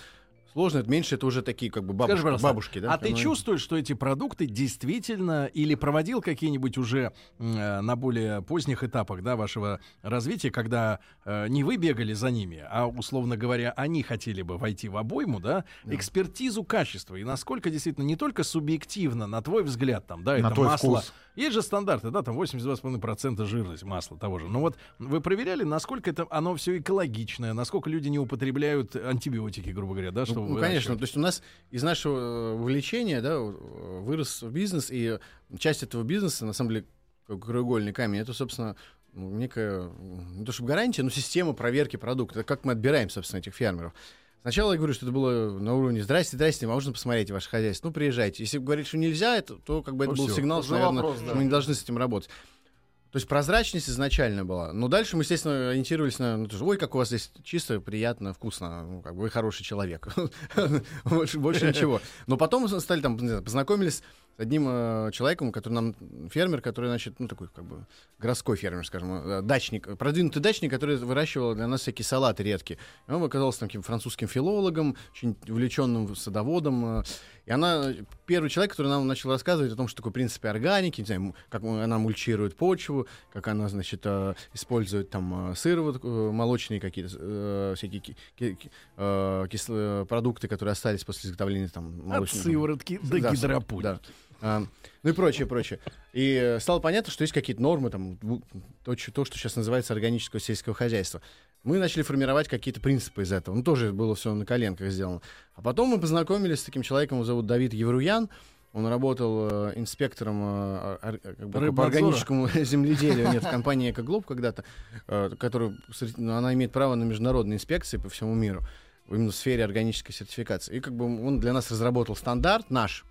сложно, это меньше это уже такие как бы бабушки, Скажи, бабушки да? А ты Ну, чувствуешь, что эти продукты действительно или проводил какие-нибудь уже э, на более поздних этапах да, вашего развития, когда э, не вы бегали за ними, а, условно говоря, они хотели бы войти в обойму, да, экспертизу качества. И насколько действительно не только субъективно, на твой взгляд, там, да, На это масло. вкус. Есть же стандарты, да, там 82,5% жирность масла того же. Но вот вы проверяли, насколько это оно все экологичное, насколько люди не употребляют антибиотики, грубо говоря, да, что Ну, ну, конечно, то есть у нас из нашего э, увлечения да, вырос бизнес, и часть этого бизнеса, на самом деле, краеугольный камень, это, собственно, ну, некая, не то чтобы гарантия, но система проверки продукта. Это как мы отбираем, собственно, этих фермеров. Сначала я говорю, что это было на уровне «Здрасте, здрасте, можно посмотреть ваше хозяйство?» Ну, приезжайте. Если говорить, что нельзя, это, то как бы это Ну, был всё. сигнал, что, наверное, вопрос, что да. мы не должны с этим работать. То есть прозрачность изначально была. Но дальше мы, естественно, ориентировались на, ну, ой, как у вас здесь чисто, приятно, вкусно, ну, как бы вы хороший человек. больше, ничего. Но потом стали там, познакомились с одним э, человеком, который нам фермер, который, значит, ну такой как бы городской фермер, скажем, э, дачник, продвинутый дачник, который выращивал для нас всякие салаты редкие. И он оказался таким французским филологом, очень увлеченным садоводом. э, и она первый человек, который нам начал рассказывать о том, что такое принципы органики, не знаю, как она мульчирует почву, как она, значит, э, использует там э, сыр, вот, э, молочные какие-то э, всякие ки- ки- э, кислые продукты, которые остались после изготовления там От молочных. сыворотки до Да, гидропоники. да. А, ну и прочее, прочее. И э, стало понятно, что есть какие-то нормы, там, то, что сейчас называется органическое сельское хозяйство. Мы начали формировать какие-то принципы из этого. Ну, тоже было все на коленках сделано. А потом мы познакомились с таким человеком, его зовут Давид Евруян. Он работал э, инспектором э, ор- как бы, по органическому земледелию. Нет, в компании «Экоглоб» когда-то, э, которая, сорти- ну, она имеет право на международные инспекции по всему миру именно в сфере органической сертификации. И как бы он для нас разработал стандарт наш,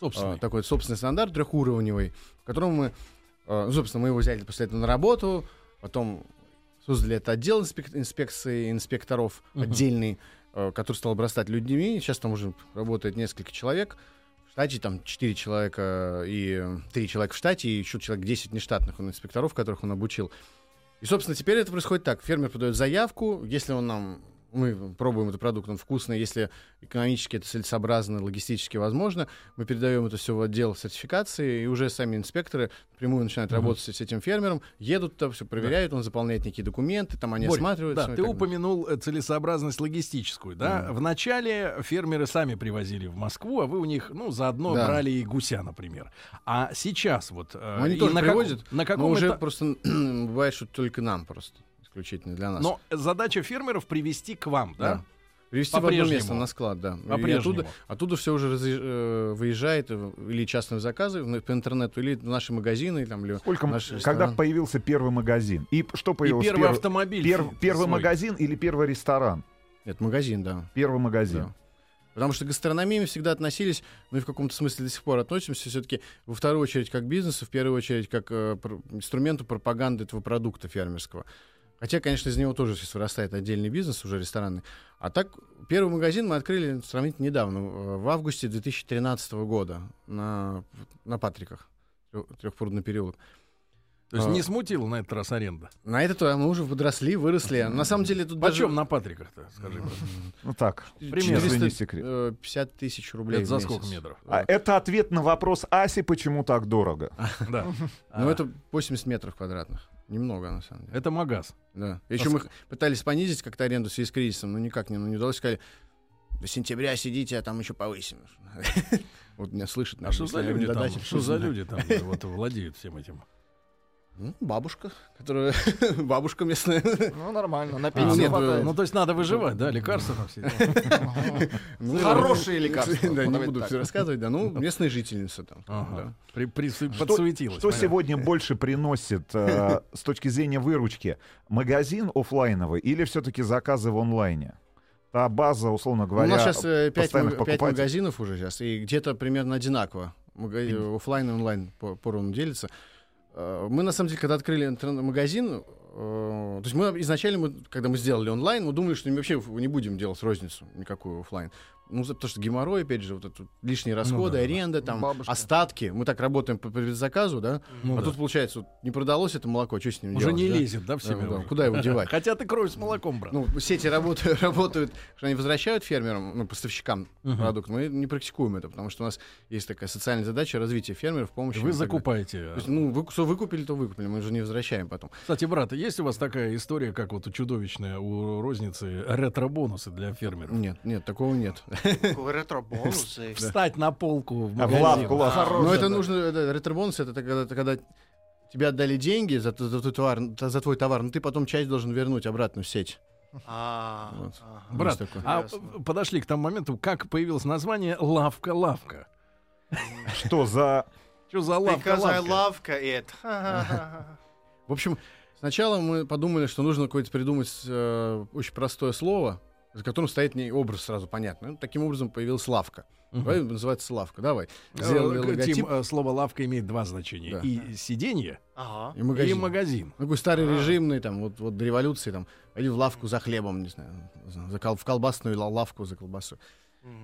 Собственно. а, такой собственный стандарт трехуровневый, в котором мы, а, ну, собственно, мы его взяли после этого на работу, потом создали этот отдел инспек- инспекции инспекторов Мгм. отдельный, а, который стал обрастать людьми. Сейчас там уже работает несколько человек. В штате там 4 человека и 3 человека в штате, и еще человек 10 нештатных он инспекторов, которых он обучил. И, собственно, теперь это происходит так. Фермер подает заявку, если он нам мы пробуем этот продукт, он вкусный, если экономически это целесообразно, логистически возможно, мы передаем это все в отдел сертификации, и уже сами инспекторы напрямую начинают Мгм. работать с этим фермером, едут там, все проверяют, он заполняет некие документы, там они Борь, осматривают. Да, и ты как упомянул э, целесообразность логистическую, да? Мгм. Вначале фермеры сами привозили в Москву, а вы у них, ну, заодно Да. брали и гуся, например. А сейчас вот... э, Ну, они тоже на привозят, на Но каком уже это- просто бывает, что только нам просто, исключительно для нас. Но задача фермеров привести к вам, да? Да. Привезти в одно место на склад, да. И оттуда, оттуда все уже разъезж- э, выезжает э, или частные заказы в- по интернету, или в наши магазины, там, или Сколько, м- наш когда ресторан. появился первый магазин? И что И появилось? первый Перв- автомобиль. перв- первый свой. магазин или первый ресторан? Нет, магазин, да. Первый магазин. Да. Потому что к гастрономии мы всегда относились, ну и в каком-то смысле до сих пор относимся все-таки во вторую очередь как к бизнесу, в первую очередь как э, пр- инструменту пропаганды этого продукта фермерского. Хотя, конечно, из него тоже сейчас вырастает отдельный бизнес уже ресторанный. А так, первый магазин мы открыли сравнительно недавно, э, в августе 2013 года на, на Патриках, трехпрудный переулок. То есть А. не смутила на этот раз аренда? На это мы уже подросли, выросли. На самом деле тут даже... Почем на Патриках-то, скажи? Ну так, Примерно. если не 400, секрет. э, 50 тысяч рублей Это за сколько метров? А это ответ на вопрос Аси, почему так дорого. Да. Ну, А, это 80 метров квадратных. Немного, на самом деле. Это магаз. Да. Еще мы х- пытались понизить как-то аренду в связи с кризисом, но никак не, ну, не удалось. Сказали, до сентября сидите, а там еще повысим. Вот меня слышат. А что за люди там? Что за люди там вот владеют всем этим? Ну, бабушка, которая... бабушка местная. Ну, нормально, на А, пенсию нет, хватает. Ну, то есть надо выживать, да, лекарства там все. Ну, Хорошие лекарства. Да, не буду так. все рассказывать, да. Ну, местная жительница там. Ага. При- прису- Что- Подсуетилась. Что понятно. сегодня больше приносит э, с точки зрения выручки? Магазин оффлайновый или все-таки заказы в онлайне? Та база, условно Ну, У говоря, нас сейчас пять, постоянных пять покупателей. магазинов уже сейчас, и где-то примерно одинаково. Оффлайн и онлайн по- поровну делится. Э, Мы, на самом деле, когда открыли интернет-магазин, э, то есть мы изначально, мы, когда мы сделали онлайн, мы думали, что мы вообще не будем делать розницу никакую оффлайн. Ну, за- потому что геморрой, опять же, вот это лишние расходы, да, да. аренда, там, Бабушка. остатки. Мы так работаем по предзаказу, да? Ну а да. тут, получается, вот не продалось это молоко, что с ним Уже делать, не да? лезет, да, в себя да, уже? куда его девать? Хотя ты кровь с молоком, брат. Ну, сети работают, работают, что они возвращают фермерам, ну, поставщикам Мгм. продукт. Мы не практикуем это, потому что у нас есть такая социальная задача развития фермеров, помощи. Вы закупаете. То есть, ну, вы, что выкупили, то выкупили, мы же не возвращаем потом. Кстати, брат, есть у вас такая история, как вот у чудовищная у розницы ретро-бонусы для фермеров? Нет, нет, такого нет. Ретро-бонусы. Встать на полку в А, в магазин. лавку. Хорош, Но это да. нужно, это, ретробонус, это когда, это когда тебе отдали деньги за, твой товар, за твой товар, но ты потом часть должен вернуть обратно в сеть. А, Вот. ага. Брат, такое. а подошли к тому моменту, как появилось название «Лавка-лавка». Что за... Что за Because I лавка-лавка? love it. Ха-ха-ха. В общем, сначала мы подумали, что нужно какое-то придумать э, очень простое слово, за которым стоит не образ сразу понятно. Ну, таким образом появилась лавка. Давай называется лавка. Давай. Сделали Э, логотип Тим, э, слово лавка имеет два значения. Да. И сиденье, Ага. и магазин. и магазин. Ну, Такой старый режимный, там, вот, вот до революции, там, или в лавку за хлебом, не знаю, за кол- в колбасную ла- лавку за колбасу.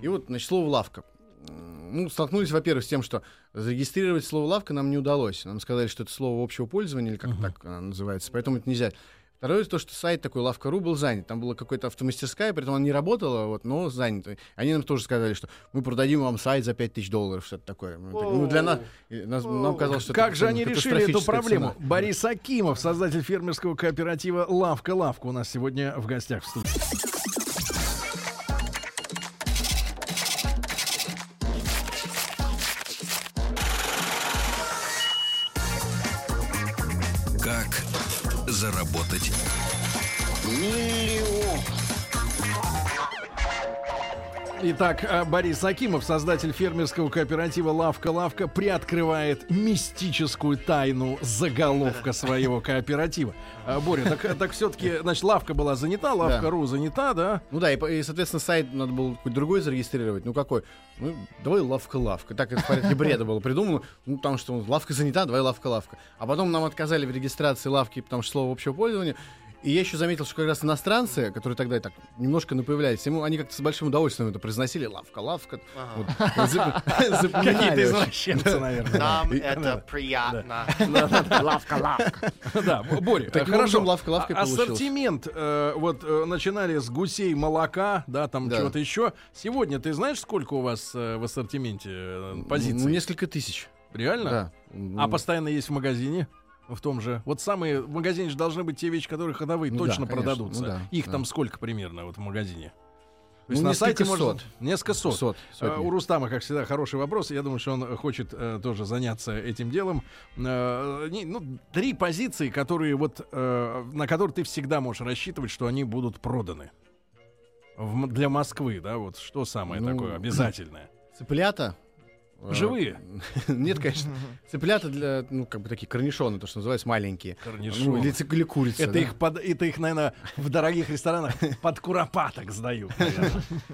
И вот, значит, слово лавка. Ну, столкнулись, во-первых, с тем, что зарегистрировать слово лавка нам не удалось. Нам сказали, что это слово общего пользования, или как так оно называется, поэтому это нельзя. Второе, то, что сайт такой лавка.ру был занят. Там была какая-то автомастерская, при этом она не работала, вот, но занята. Они нам тоже сказали, что мы продадим вам сайт за 5000 долларов, что-то такое. Ну, для нас, нас- нам казалось, что Как это же они решили эту проблему? цена. Борис Акимов, создатель фермерского кооператива «Лавка Лавка» у нас сегодня в гостях в студии. Итак, э, Борис Акимов, создатель фермерского кооператива «Лавка Лавка», приоткрывает мистическую тайну заголовка своего кооператива. А, Боря, так, так все-таки, значит, лавка была занята, лавка.ру занята, да? Ну да, и, и, соответственно, сайт надо было какой-то другой зарегистрировать. Ну какой? Ну, давай лавка-лавка. Так это в порядке бреда было придумано. Ну, потому что лавка занята, давай лавка-лавка. А потом нам отказали в регистрации лавки, потому что слово общего пользования. И я еще заметил, что как раз иностранцы, которые тогда так немножко напоявлялись, ему они как-то с большим удовольствием это произносили. Лавка, лавка. Какие-то извращенцы, наверное. Нам это приятно. Лавка, лавка. Да, Боря, Таким хорошо. образом, лавка-лавка и А-. Ассортимент, э, вот э, начинали с гусей молока, да, там чего-то еще. Сегодня ты знаешь, сколько у вас э, в ассортименте позиций? Ну, несколько тысяч. Реально? Да. А постоянно есть в магазине? В том же. Вот самые в магазине же должны быть те вещи, которые ходовые Ну точно да, конечно, продадутся. ну да, Их да. там сколько примерно вот в магазине? То Ну, есть на несколько сайте можно сот. несколько сот. Сот, Э, сотни. У Рустама, как всегда, хороший вопрос. Я думаю, что он хочет э, тоже заняться этим делом. Э, не- ну, три позиции, которые вот э, на которые ты всегда можешь рассчитывать, что они будут проданы. В для Москвы, да, вот что самое Ну, такое обязательное. Цыплята. Э, Живые? Нет, конечно. Цыплята для, ну, как бы такие корнишоны, то, что называется, маленькие. Корнишоны. Ну, или, или курица. Это да. их, под, это их, наверное, в дорогих ресторанах под куропаток сдают.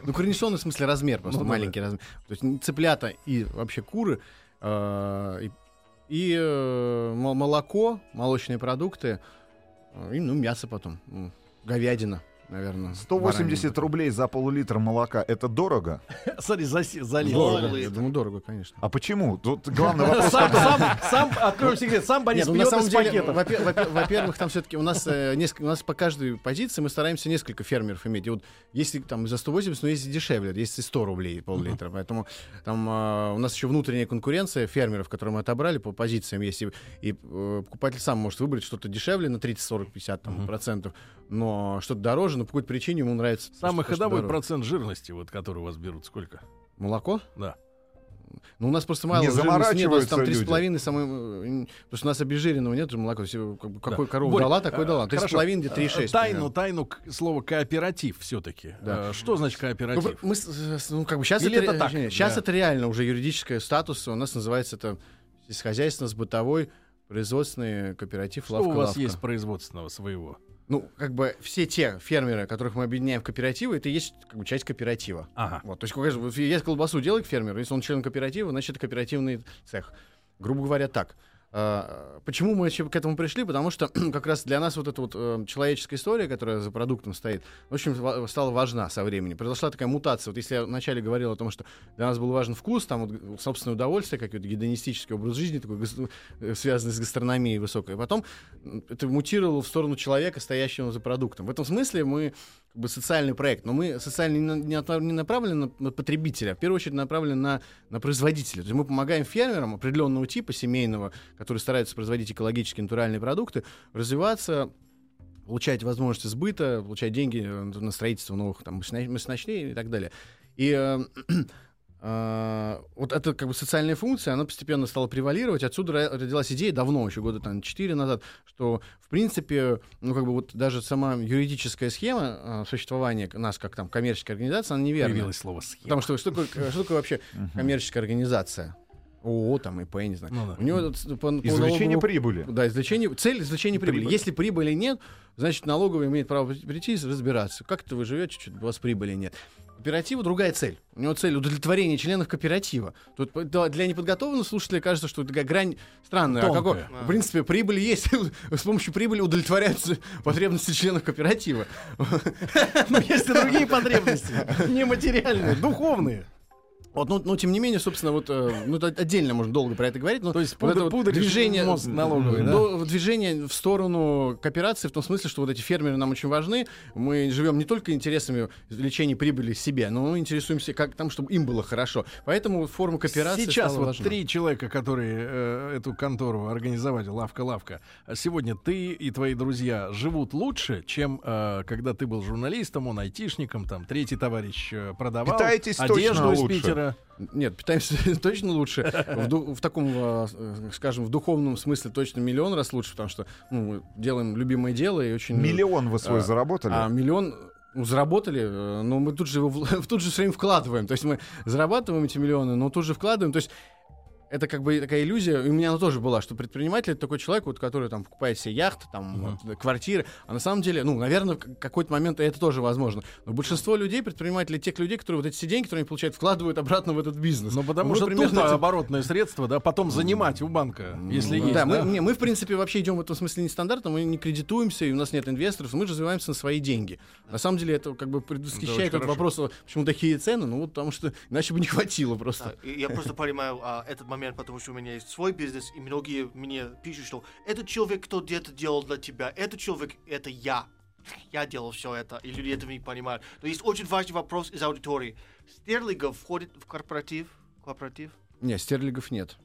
Ну, корнишоны, в смысле, размер, просто Ну, да, маленький размер. То есть цыплята и вообще куры, э, и, и, э, мо- молоко, молочные продукты, э, и, ну, мясо потом. Говядина, наверное. 180 баранина. рублей за пол-литра молока. Это дорого? Смотри, залез. Дорого. Я думаю, дорого, конечно. А почему? Тут главный вопрос. Сам, сам, сам, открою секрет, сам Борис Нет, ну, пьет на самом из во-пе- во-первых, там все-таки у нас э, несколько, у нас по каждой позиции мы стараемся несколько фермеров иметь. И вот если там за 180, но есть дешевле, есть и 100 рублей пол-литра. Поэтому там э, у нас еще внутренняя конкуренция фермеров, которые мы отобрали по позициям есть. И, и, э, покупатель сам может выбрать что-то дешевле на 30, 40, 50 там, процентов, но что-то дороже, но по какой-то причине ему нравится. Самый что- что ходовой дороже. процент жирности, вот, который у вас берут, сколько? Молоко? Да. Ну, у нас просто мало Не жирности нет, у нас там. 3,5 самое... э, Потому что у нас обезжиренного нет же молока. Э, как бы, какой Да. корова Борь, дала, такой э, дала. хорошо. 3,5 где 3,6. Э, Тайну, примерно. тайну к- слова кооператив все-таки. Да. Что значит Ну, кооператив? мы, с- с- ну, как бы сейчас Или это, это так? Сейчас Да. это реально уже юридическое статус. У нас называется это сельскохозяйственно-бытовой производственный кооператив Что «Лавка у вас Лавка». есть производственного своего? Ну, как бы все те фермеры, которых мы объединяем в кооперативы, это и есть как бы, часть кооператива. Ага. Вот, то есть, вот есть колбасу делает фермер, если он член кооператива, значит, это кооперативный цех. Грубо говоря, так. А, Почему мы вообще к этому пришли? Потому что как раз для нас вот эта вот э, человеческая история, которая за продуктом стоит, очень ва- стала важна со временем. Произошла такая мутация. Вот если я вначале говорил о том, что для нас был важен вкус, там вот собственное удовольствие, какой-то гедонистический образ жизни, такой э, связанный с гастрономией высокой. А потом это мутировало в сторону человека, стоящего за продуктом. В этом смысле мы как бы социальный проект, но мы социально не, направлены на, потребителя, а в первую очередь направлены на, на производителя. То есть мы помогаем фермерам определенного типа семейного, которые стараются производить экологически натуральные продукты, развиваться получать возможности сбыта, получать деньги э, на строительство новых там, мощно- мощностей и так далее. И э, вот эта как бы социальная функция, она постепенно стала превалировать. Отсюда ро- родилась идея давно, еще года там 4 назад, что в принципе, ну как бы вот даже сама юридическая схема э, существования нас как там коммерческой организации, она неверная. Появилось слово схема. Потому что что такое, что такое вообще коммерческая организация? ООО, там, ИП, не знаю. Ну да. У него с- по, по Извлечение налоговому- прибыли. Да, извлечение, цель извлечения прибыли. Прибыли. Если прибыли нет, значит, налоговый имеет право прийти и разбираться. Как это вы живете, что у вас прибыли нет. Кооператива другая цель. У него цель удовлетворение членов кооператива. Тут по- для неподготовленных слушателей кажется, что такая грань странная. А Тонкая. какой- в принципе, прибыль есть. С помощью прибыли удовлетворяются потребности членов кооператива. Ну, есть и другие потребности. Нематериальные, духовные. Вот, ну, но тем не менее, собственно, вот э, ну, отдельно можно долго про это говорить, но То есть вот это пудр- вот пудришь движение мозг налоговый, да? ну, движение в сторону кооперации в том смысле, что вот эти фермеры нам очень важны. Мы живем не только интересами извлечения прибыли себе, но мы интересуемся как там, чтобы им было хорошо. Поэтому форма кооперации Сейчас стала вот важна. три человека, которые э, эту контору организовали, лавка-лавка. а Сегодня ты и твои друзья живут лучше, чем э, когда ты был журналистом, он айтишником, там третий товарищ э, продавал Питаетесь точно одежду из лучше. Питера. Нет, питаемся точно лучше. В, ду- в таком, э, э, скажем, в духовном смысле точно миллион раз лучше, потому что ну, мы делаем любимое дело и очень... Миллион вы свой А, заработали? А миллион ну, заработали, э, но мы тут же его в- тут же все время вкладываем. То есть мы зарабатываем эти миллионы, но тут же вкладываем. То есть это как бы такая иллюзия, и у меня она тоже была, что предприниматель это такой человек, вот, который там покупает себе яхты, там, вот, квартиры, а на самом деле, ну, наверное, в какой-то момент это тоже возможно. Но большинство людей, предпринимателей, тех людей, которые вот эти все деньги, которые они получают, вкладывают обратно в этот бизнес. Ну, потому Мы что примерно этим- оборотное средство, да, потом занимать у банка, если Ну, есть. да, да? Мы, не, мы, в принципе, вообще идем в этом смысле нестандартно, мы не кредитуемся, и у нас нет инвесторов, мы развиваемся на свои деньги. На самом деле это как бы предвосхищает этот вопрос, почему такие цены, ну вот потому что иначе бы не хватило просто. Да, я просто понимаю а, этот момент, потому что у меня есть свой бизнес, и многие мне пишут, что этот человек, кто где-то делал для тебя, этот человек, это я. Я делал все это, и люди этого не понимают. Но есть очень важный вопрос из аудитории. Стерлигов входит в корпоратив? Корпоратив? Не, стерлигов нет.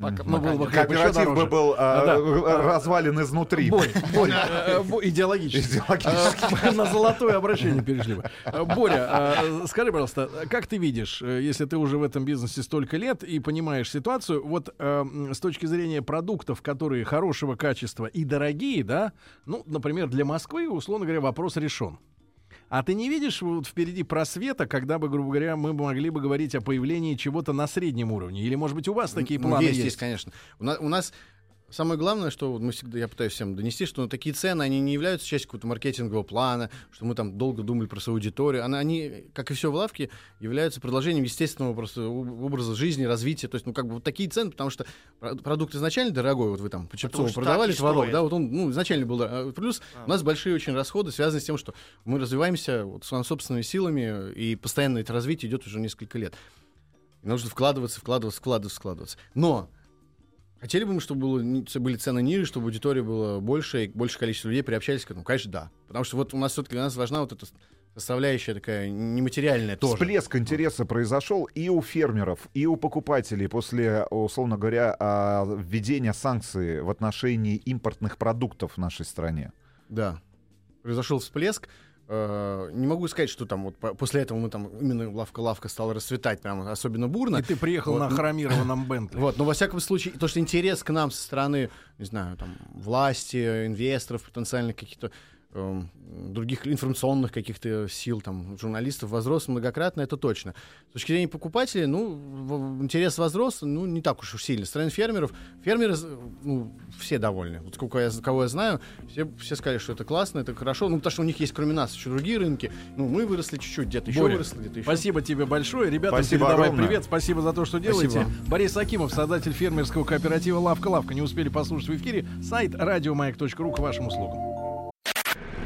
Пока- ну, был бы Кооператив бы был а, Да. э, развален изнутри. Борь, Борь, э, идеологически. Э, На золотое обращение перешли бы. Э, Боря, э, скажи, пожалуйста, как ты видишь, если ты уже в этом бизнесе столько лет и понимаешь ситуацию, вот э, м, с точки зрения продуктов, которые хорошего качества и дорогие, да, ну, например, для Москвы, условно говоря, вопрос решен. А ты не видишь вот впереди просвета, когда бы, грубо говоря, мы могли бы говорить о появлении чего-то на среднем уровне? Или, может быть, у вас такие Ну, планы есть, есть? есть, конечно. У нас, у нас самое главное, что вот мы всегда, я пытаюсь всем донести, что такие цены, они не являются частью какого-то маркетингового плана, что мы там долго думали про свою аудиторию. Она, они, как и все в лавке, являются продолжением естественного просто образа жизни, развития. То есть, ну, как бы вот такие цены, потому что про- продукт изначально дорогой, вот вы там по Чепцову продавали творог, да, вот он, ну, изначально был дорогой. Плюс у нас большие очень расходы, связанные с тем, что мы развиваемся вот собственными силами, и постоянно это развитие идет уже несколько лет. И нужно вкладываться, вкладываться, вкладываться, вкладываться. Но хотели бы мы, чтобы было, были цены ниже, чтобы аудитория была больше, и большее количество людей приобщались к этому? Конечно, да. Потому что вот у нас все-таки для нас важна вот эта составляющая такая нематериальная тоже. Всплеск интереса произошел и у фермеров, и у покупателей после, условно говоря, а, введения санкций в отношении импортных продуктов в нашей стране. Да. Произошел всплеск. Э, Не могу сказать, что там вот по- после этого мы там именно лавка-лавка стала расцветать прям особенно бурно. И ты приехал Вот, на ну, хромированном Бентли. Вот, но во всяком случае, то, что интерес к нам со стороны, не знаю, там, власти, инвесторов, потенциальных каких-то других информационных каких-то сил, там, журналистов возрос многократно, это точно. С точки зрения покупателей, ну, интерес возрос, ну, не так уж и сильно. С стороны фермеров, фермеры, ну, все довольны. Вот сколько я, кого я знаю, все, все сказали, что это классно, это хорошо, ну, потому что у них есть, кроме нас, еще другие рынки. Ну, мы выросли чуть-чуть, где-то еще Боря, выросли, где-то еще. Спасибо тебе большое. Ребята, Спасибо передавай огромное. привет. Спасибо за то, что Спасибо делаете. вам. Борис Акимов, создатель фермерского кооператива «Лавка-лавка». Не успели послушать в эфире. Сайт радиомаяк.ру к вашим услугам.